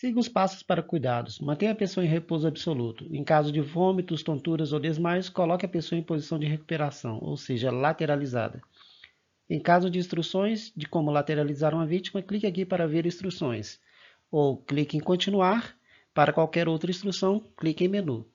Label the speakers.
Speaker 1: Siga os passos para cuidados. Mantenha a pessoa em repouso absoluto. Em caso de vômitos, tonturas ou desmaios, coloque a pessoa em posição de recuperação, ou seja, lateralizada. Em caso de instruções de como lateralizar uma vítima, clique aqui para ver instruções. Ou clique em continuar. Para qualquer outra instrução, clique em menu.